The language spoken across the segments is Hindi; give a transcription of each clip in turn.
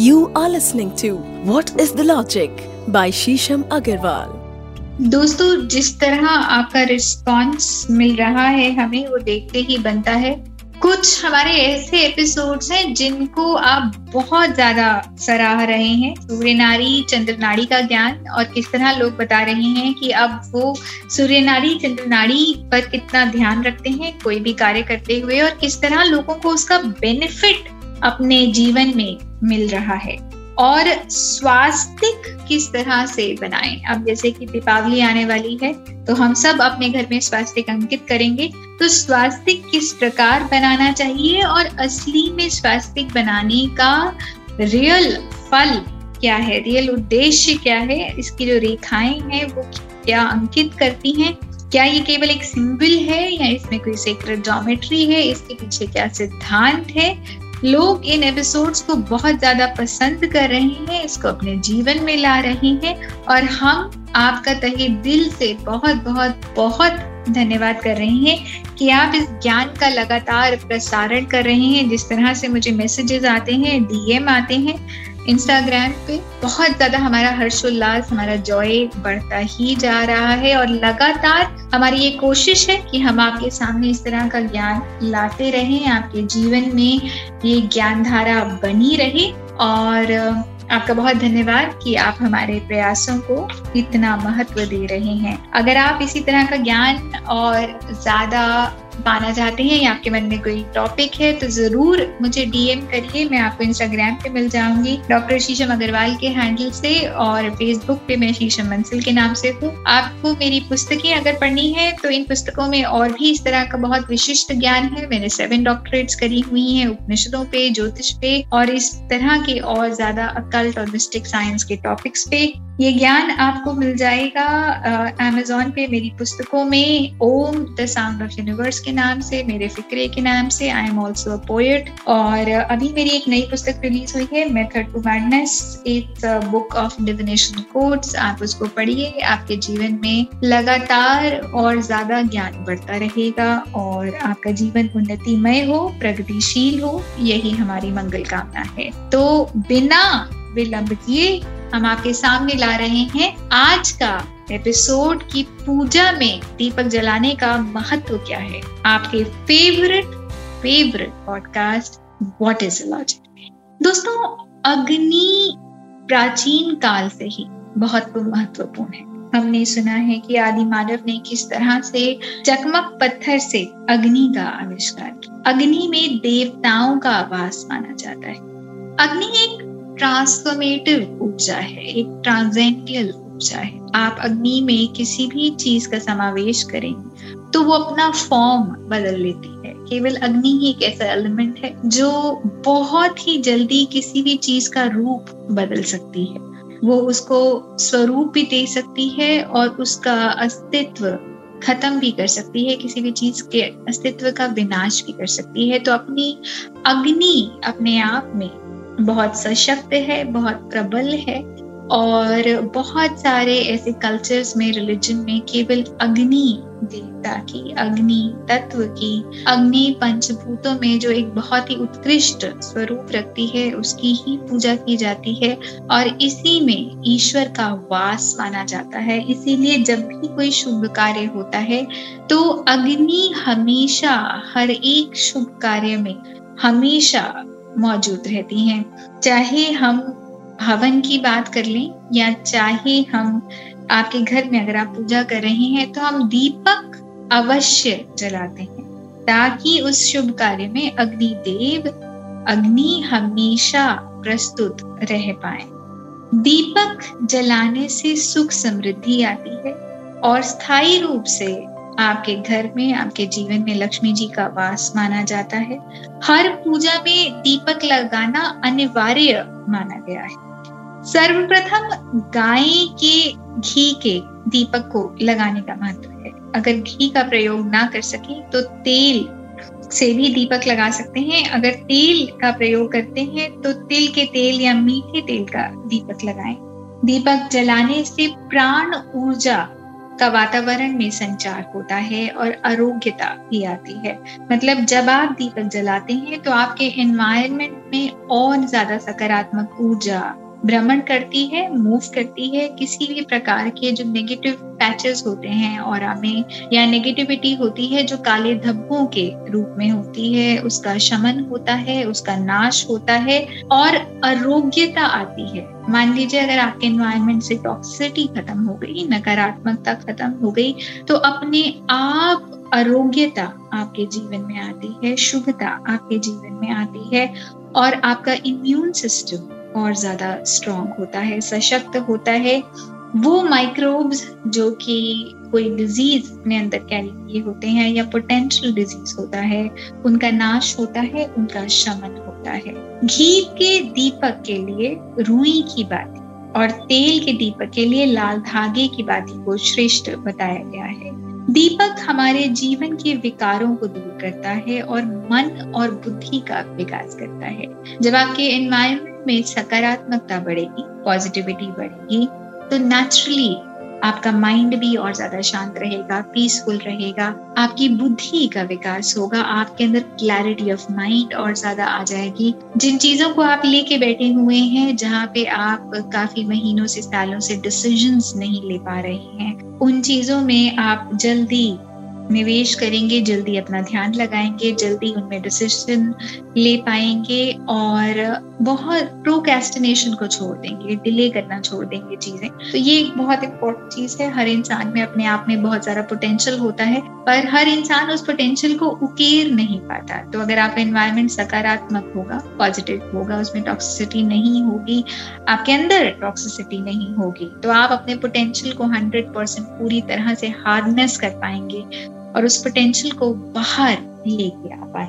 You are listening to What is the Logic by Shisham Agarwal. दोस्तों, जिस तरह आपका रिस्पांस मिल रहा है हमें, वो देखते ही बनता है कुछ हमारे ऐसे एपिसोड्स हैं जिनको आप बहुत ज़्यादा सराह रहे हैं सूर्य नारी, चंद्र नाड़ी का ज्ञान और किस तरह लोग बता रहे हैं कि अब वो सूर्य नाड़ी चंद्र नाड़ी पर कितना ध्यान रखते हैं, कोई भी कार्य करते हुए और किस तरह लोगों को उसका बेनिफिट अपने जीवन में मिल रहा है। और स्वास्तिक किस तरह से बनाएँ? अब जैसे कि दीपावली आने वाली है तो हम सब अपने घर में स्वास्तिक अंकित करेंगे। तो स्वास्तिक किस प्रकार बनाना चाहिए और असली में स्वास्तिक बनाने का रियल फल क्या है? रियल उद्देश्य क्या है? इसकी जो रेखाएँ हैं, वो क्या अंकित करती हैं? क्या ये केवल एक सिंबल है या इसमें कोई सेक्रेट जोमेट्री है? इसके पीछे क्या सिद्धांत है? लोग इन एपिसोड्स को बहुत ज़्यादा पसंद कर रहे हैं, इसको अपने जीवन में ला रहे हैं और हम आपका तहे दिल से बहुत बहुत बहुत धन्यवाद कर रहे हैं कि आप इस ज्ञान का लगातार प्रसारण कर रहे हैं। जिस तरह से मुझे मैसेजेस आते हैं डीएम आते हैं इंस्टाग्राम पे बहुत ज़्यादा हमारा हर्षोल्लास, हमारा जॉय बढ़ता ही जा रहा है और लगातार हमारी ये कोशिश है कि हम आपके सामने इस तरह का ज्ञान लाते रहें, आपके जीवन में ये ज्ञान धारा बनी रहे और आपका बहुत धन्यवाद कि आप हमारे प्रयासों को इतना महत्व दे रहे हैं। अगर आप इसी तरह का ज्ञान और ज़्यादा पाना चाहते हैं या आपके मन में कोई टॉपिक है तो ज़रूर मुझे डीएम करिए, मैं आपको इंस्टाग्राम पे मिल जाऊँगी। डॉक्टर शीशम अग्रवाल के हैंडल से और फेसबुक पे मैं शीशम मंसिल के नाम से हूँ। आपको मेरी पुस्तकें अगर पढ़नी है तो इन पुस्तकों में और भी इस तरह का बहुत विशिष्ट ज्ञान है। मैंने सेवन डॉक्टरेट्स करी हुई हैं, उपनिषदों पे, ज्योतिष पे और इस तरह के और ज़्यादा अकल्ट और मिस्टिक साइंस के टॉपिक्स पे। ये ज्ञान आपको मिल जाएगा अमेजोन पे, मेरी पुस्तकों में, Om the sound of universe के नाम से, मेरे फिक्रे के नाम से I am also a poet और अभी मेरी एक नई पुस्तक रिलीज़ हुई है method to madness it's book of divination codes आप उसको पढ़िए, आपके जीवन में लगातार और ज़्यादा ज्ञान बढ़ता रहेगा और आपका जीवन उन्नतिमय हो, प्रगतिशील हो, यही हमारी मंगल कामना है। तो बिना विलंब किए हम आपके सामने ला रहे हैं आज का एपिसोड की पूजा में दीपक जलाने का महत्व क्या है? आपके favourite favourite podcast what is logic दोस्तों, अग्नि प्राचीन काल से ही बहुत महत्वपूर्ण है। हमने सुना है कि आदि मानव ने किस तरह से चकमक पत्थर से अग्नि का आविष्कार किया। अग्नि में देवताओं का आवास माना जाता है। अग्नि एक ट्रांसफॉर्मेटिव ऊर्जा है, एक ट्रांसेंडियल ऊर्जा है। आप अग्नि में किसी भी चीज़ का समावेश करें तो वो अपना फॉर्म बदल लेती है। केवल अग्नि ही एक ऐसा एलिमेंट है जो बहुत ही जल्दी किसी भी चीज़ का रूप बदल सकती है। वो उसको स्वरूप भी दे सकती है और उसका अस्तित्व खत्म भी कर सकती है, किसी भी चीज़ के अस्तित्व का विनाश भी कर सकती है। तो अपनी अग्नि अपने आप में बहुत सशक्त है, बहुत प्रबल है और बहुत सारे ऐसे कल्चर्स में रिलीजन में केवल अग्नि देवता की, अग्नि तत्व की, अग्नि पंचभूतों में जो एक बहुत ही उत्कृष्ट स्वरूप रखती है, उसकी ही पूजा की जाती है और इसी में ईश्वर का वास माना जाता है। इसीलिए जब भी कोई शुभ कार्य होता है तो अग्नि हमेशा, हर एक शुभ कार्य में हमेशा मौजूद रहती हैं। चाहे हम हवन की बात कर लें या चाहे हम आपके घर में अगर आप पूजा कर रहे हैं तो हम दीपक अवश्य जलाते हैं, ताकि उस शुभ कार्य में अग्नि देव, अग्नि हमेशा प्रस्तुत रह पाए। दीपक जलाने से सुख समृद्धि आती है और स्थायी रूप से आपके घर में, आपके जीवन में लक्ष्मी जी का वास माना जाता है। हर पूजा में दीपक लगाना अनिवार्य माना गया है। सर्वप्रथम गाय के घी के दीपक को लगाने का महत्व है। अगर घी का प्रयोग ना कर सके तो तेल से भी दीपक लगा सकते हैं। अगर तेल का प्रयोग करते हैं तो तिल के तेल या मीठे तेल का दीपक लगाएँ। दीपक जलाने से प्राण ऊर्जा का वातावरण में संचार होता है और आरोग्यता भी आती है। मतलब जब आप दीपक जलाते हैं तो आपके एनवायरमेंट में और ज़्यादा सकारात्मक ऊर्जा भ्रमण करती है मूव करती है, किसी भी प्रकार के जो नेगेटिव पैचेस होते हैं और में या नेगेटिविटी होती है, जो काले धब्बों के रूप में होती है, उसका शमन होता है, उसका नाश होता है और आरोग्यता आती है। मान लीजिए अगर आपके एनवायरमेंट से टॉक्सिसिटी खत्म हो गई, नकारात्मकता खत्म हो गई तो अपने आप आरोग्यता आपके जीवन में आती है, शुभता आपके जीवन में आती है और आपका इम्यून सिस्टम और ज़्यादा स्ट्रॉन्ग होता है, सशक्त होता है। वो माइक्रोब्स जो कि कोई डिज़ीज़ अपने अंदर कैरी किए होते हैं या पोटेंशियल डिज़ीज़ होता है, उनका नाश होता है, उनका शमन होता है। घी के दीपक के लिए रुई की बाती और तेल के दीपक के लिए लाल धागे की बाती को श्रेष्ठ बताया गया है। दीपक हमारे जीवन के विकारों को दूर करता है और मन और बुद्धि का विकास करता है। जब आपके एनवायरमेंट में सकारात्मकता बढ़ेगी पॉजिटिविटी बढ़ेगी तो नेचुरली आपका माइंड भी और ज़्यादा शांत रहेगा पीसफुल रहेगा, आपकी बुद्धि का विकास होगा, आपके अंदर क्लैरिटी ऑफ़ माइंड और ज़्यादा आ जाएगी। जिन चीज़ों को आप लेके बैठे हुए हैं, जहाँ पे आप काफ़ी महीनों से सालों से डिसीज़न नहीं ले पा रहे हैं, उन चीज़ों में आप जल्दी निवेश करेंगे, जल्दी अपना ध्यान लगाएँगे, जल्दी उनमें डिसीज़न ले पाएँगे और बहुत प्रोकेस्टिनेशन को छोड़ देंगे डिले करना छोड़ देंगे चीज़ें। तो ये एक बहुत इंपॉर्टेंट चीज़ है। हर इंसान में, अपने आप में बहुत सारा पोटेंशियल होता है, पर हर इंसान उस पोटेंशियल को उकेर नहीं पाता। तो अगर आपका एनवायरमेंट सकारात्मक होगा पॉजिटिव होगा, उसमें टॉक्सिसिटी नहीं होगी, आपके अंदर टॉक्सिसिटी नहीं होगी तो आप अपने पोटेंशियल को हंड्रेड परसेंट पूरी तरह से हार्डनेस कर पाएँगे। और उस पोटेंशियल को बाहर लेके आ पाए।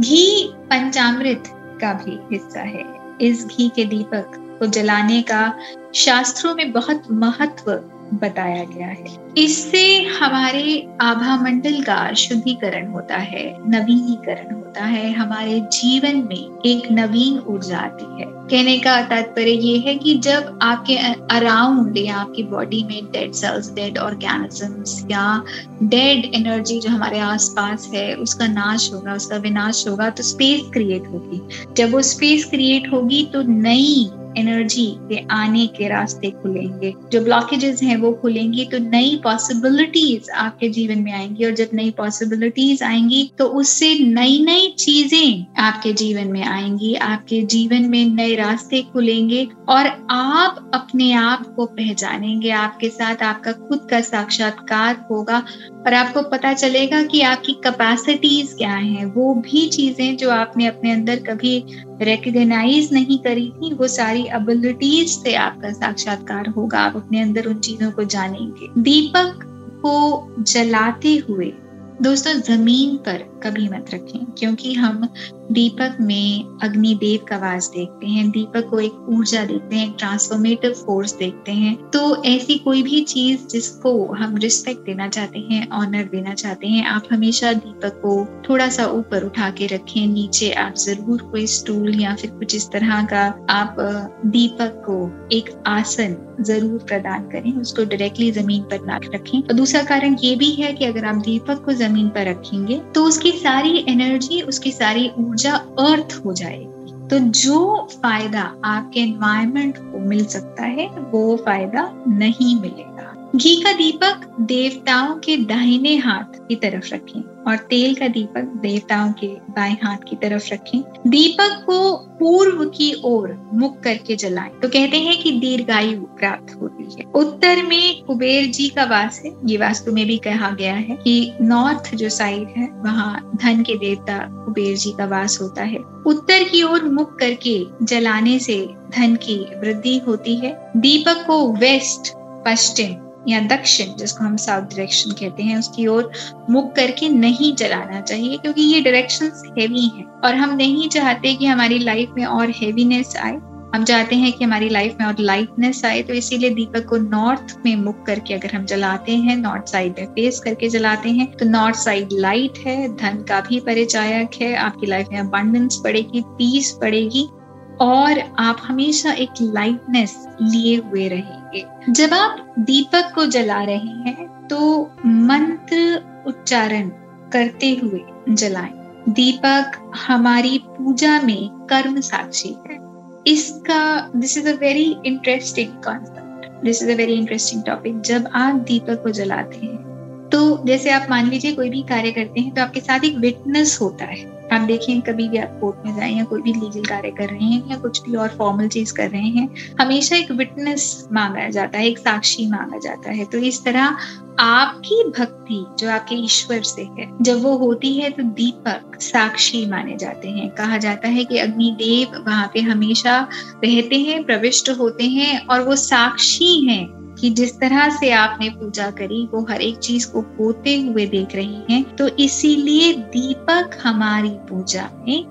घी पंचामृत का भी हिस्सा है। इस घी के दीपक को जलाने का शास्त्रों में बहुत महत्व बताया गया है। इससे हमारे आभा मंडल का शुद्धिकरण होता है, नवीनीकरण होता है। हमारे जीवन में एक नवीन ऊर्जा आती है। कहने का तात्पर्य ये है कि जब आपके अराउंड या आपकी बॉडी में डेड सेल्स डेड ऑर्गेनिजम्स या डेड एनर्जी जो हमारे आसपास है, उसका नाश होगा, उसका विनाश होगा तो स्पेस क्रिएट होगी। जब वो स्पेस क्रिएट होगी तो नई एनर्जी के आने के रास्ते खुलेंगे। जो ब्लॉकेजेस हैं वो खुलेंगी तो नई पॉसिबिलिटीज आपके जीवन में आएँगी और जब नई पॉसिबिलिटीज आएँगी तो उससे नई नई चीज़ें आपके जीवन में आएँगी, आपके जीवन में नए रास्ते खुलेंगे और आप अपने आप को पहचानेंगे। आपके साथ आपका खुद का साक्षात्कार होगा और आपको पता चलेगा कि आपकी कैपेसिटीज क्या हैं। वो भी चीज़ें जो आपने अपने अंदर कभी रिकग्नाइज नहीं करी थी, वो सारी एबिलिटीज से आपका साक्षात्कार होगा, आप अपने अंदर उन चीज़ों को जानेंगे। दीपक को जलाते हुए, दोस्तों, ज़मीन पर कभी मत रखें, क्योंकि हम दीपक में अग्निदेव का वास देखते हैं, दीपक को एक ऊर्जा देखते हैं ट्रांसफॉर्मेटिव फोर्स देखते हैं। तो ऐसी कोई भी चीज़ जिसको हम रिस्पेक्ट देना चाहते हैं ऑनर देना चाहते हैं, आप हमेशा दीपक को थोड़ा सा ऊपर उठा के रखें, नीचे आप ज़रूर कोई स्टूल या फिर कुछ इस तरह का आप दीपक को एक आसन ज़रूर प्रदान करें, उसको डायरेक्टली ज़मीन पर ना रखें। और दूसरा कारण ये भी है कि अगर आप दीपक को ज़मीन पर रखेंगे तो उसकी सारी एनर्जी उसकी सारी ऊर्जा अर्थ हो जाएगी। तो जो फ़ायदा आपके एनवायरमेंट को मिल सकता है, वो फ़ायदा नहीं मिलेगा। घी का दीपक देवताओं के दाहिने हाथ की तरफ़ रखें और तेल का दीपक देवताओं के बाएँ हाथ की तरफ़ रखें। दीपक को पूर्व की ओर मुख करके जलाएँ। तो कहते हैं कि दीर्घायु प्राप्त होती है। उत्तर में कुबेर जी का वास है। ये वास्तु में भी कहा गया है कि नॉर्थ जो साइड है, वहाँ धन के देवता कुबेर जी का वास होता है। उत्तर की ओर मुख करके जलाने से धन की वृद्धि होती है। दीपक को वेस्ट, पश्चिम या दक्षिण, जिसको हम साउथ डायरेक्शन कहते हैं, उसकी ओर मुख करके नहीं चलाना चाहिए, क्योंकि ये डायरेक्शन हैवी हैं। और हम नहीं चाहते कि हमारी लाइफ में और हैवीनेस आए। हम चाहते हैं कि हमारी लाइफ में और लाइटनेस आए तो इसीलिए दीपक को नॉर्थ में मुख करके अगर हम जलाते हैं नॉर्थ साइड में फेस करके जलाते हैं तो नॉर्थ साइड लाइट है, धन का भी परिचायक है, आपकी लाइफ में अबंडेंस पड़ेगी पीस बढ़ेगी और आप हमेशा एक लाइटनेस लिए हुए रहेंगे। जब आप दीपक को जला रहे हैं तो मंत्र उच्चारण करते हुए जलाएँ। दीपक हमारी पूजा में कर्म साक्षी है। इसका this is a very interesting concept this is a very interesting topic जब आप दीपक को जलाते हैं तो जैसे आप मान लीजिए कोई भी कार्य करते हैं तो आपके साथ एक विटनेस होता है। आप देखें, कभी भी आप कोर्ट में जाए या कोई भी लीगल कार्य कर रहे हैं या कुछ भी और फॉर्मल चीज़ कर रहे हैं, हमेशा एक विटनेस मांगा जाता है, एक साक्षी मांगा जाता है। तो इस तरह आपकी भक्ति जो आपके ईश्वर से है, जब वो होती है तो दीपक साक्षी माने जाते हैं। कहा जाता है कि अग्निदेव वहाँ पे हमेशा रहते हैं, प्रविष्ट होते हैं और वो साक्षी हैं। कि जिस तरह से आपने पूजा करी, वो हर एक चीज़ को होते हुए देख रहे हैं तो इसीलिए दीपक हमारी पूजा में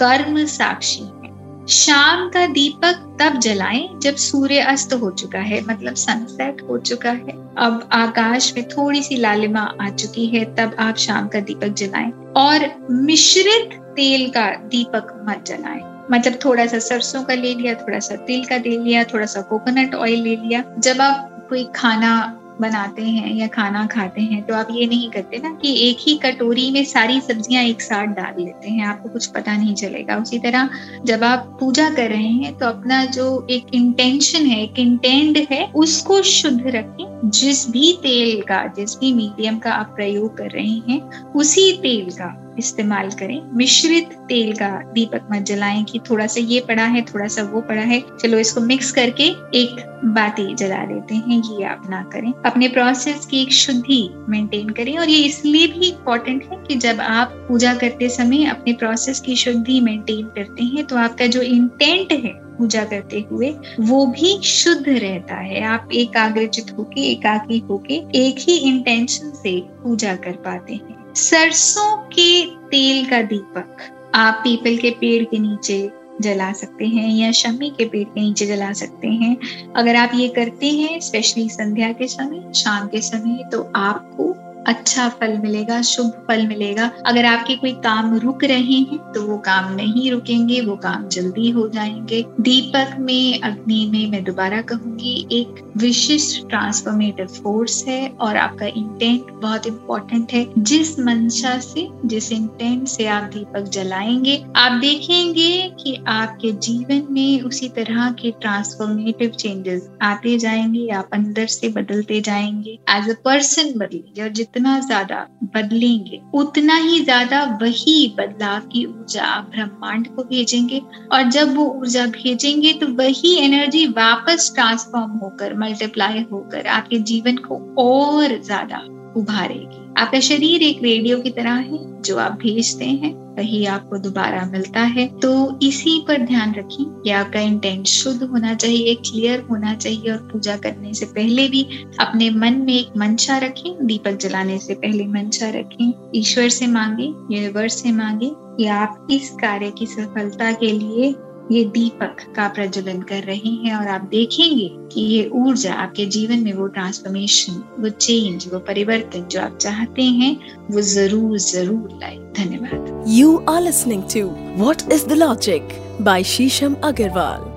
कर्म साक्षी है। शाम का दीपक तब जलाएँ जब सूर्य अस्त हो चुका है मतलब सनसेट हो चुका है। अब आकाश में थोड़ी सी लालिमा आ चुकी है, तब आप शाम का दीपक जलाएँ। और मिश्रित तेल का दीपक मत जलाएँ। मतलब थोड़ा सा सरसों का ले लिया थोड़ा सा तेल का ले लिया थोड़ा सा कोकोनट ऑयल ले लिया। जब आप कोई खाना बनाते हैं या खाना खाते हैं तो आप ये नहीं करते ना कि एक ही कटोरी में सारी सब्ज़ियाँ एक साथ डाल लेते हैं, आपको कुछ पता नहीं चलेगा। उसी तरह जब आप पूजा कर रहे हैं तो अपना जो एक इंटेंशन है, एक इंटेंट है, उसको शुद्ध रखें। जिस भी तेल का, जिस भी मीडियम का आप प्रयोग कर रहे हैं, उसी तेल का इस्तेमाल करें। मिश्रित तेल का दीपक मत जलाएँ कि थोड़ा सा ये पड़ा है, थोड़ा सा वो पड़ा है। चलो इसको मिक्स करके एक बाती जला लेते हैं, ये आप ना करें। अपने प्रोसेस की एक शुद्धि मेंटेन करें और ये इसलिए भी इम्पोर्टेंट है कि जब आप पूजा करते समय अपने प्रोसेस की शुद्धि मेंटेन करते हैं तो आपका जो इंटेंट है पूजा करते हुए, वो भी शुद्ध रहता है। आप एकाग्रचित होके, एकाकी होके एक ही इंटेंशन से पूजा कर पाते हैं। सरसों के तेल का दीपक आप पीपल के पेड़ के नीचे जला सकते हैं या शमी के पेड़ के नीचे जला सकते हैं। अगर आप ये करते हैं स्पेशली संध्या के समय, शाम के समय तो आपको अच्छा फल मिलेगा, शुभ फल मिलेगा। अगर आपके कोई काम रुक रहे हैं तो वो काम नहीं रुकेंगे, वो काम जल्दी हो जाएँगे। दीपक में, अग्नि में मैं दोबारा कहूँगी, एक विशिष्ट ट्रांसफॉर्मेटिव फोर्स है और आपका इंटेंट बहुत इंपॉर्टेंट है। जिस मंशा से, जिस इंटेंट से आप दीपक जलाएँगे, आप देखेंगे कि आपके जीवन में उसी तरह के ट्रांसफॉर्मेटिव चेंजेस आते जाएँगे, आप अंदर से बदलते जाएँगे। एज अ पर्सन बदलेंगे और जितना ज़्यादा बदलेंगे। उतना ही ज़्यादा वही बदलाव की ऊर्जा आप ब्रह्मांड को भेजेंगे और जब वो ऊर्जा भेजेंगे तो वही एनर्जी वापस ट्रांसफॉर्म होकर मल्टीप्लाई होकर आपके जीवन को और ज़्यादा उभारेगी। आपका शरीर एक रेडियो की तरह है, जो आप भेजते हैं। वही आपको दोबारा मिलता है। तो इसी पर ध्यान रखें कि आपका इंटेंट शुद्ध होना चाहिए क्लियर होना चाहिए और पूजा करने से पहले भी अपने मन में एक मंशा रखें, दीपक जलाने से पहले मंशा रखें। ईश्वर से मांगे यूनिवर्स से मांगे कि आप इस कार्य की सफलता के लिए ये दीपक का प्रज्वलन कर रहे हैं और आप देखेंगे कि ये ऊर्जा आपके जीवन में वो ट्रांसफॉर्मेशन वो चेंज वो परिवर्तन जो आप चाहते हैं, वो ज़रूर ज़रूर लाए। धन्यवाद। You are listening to what is the logic by Shisham Agarwal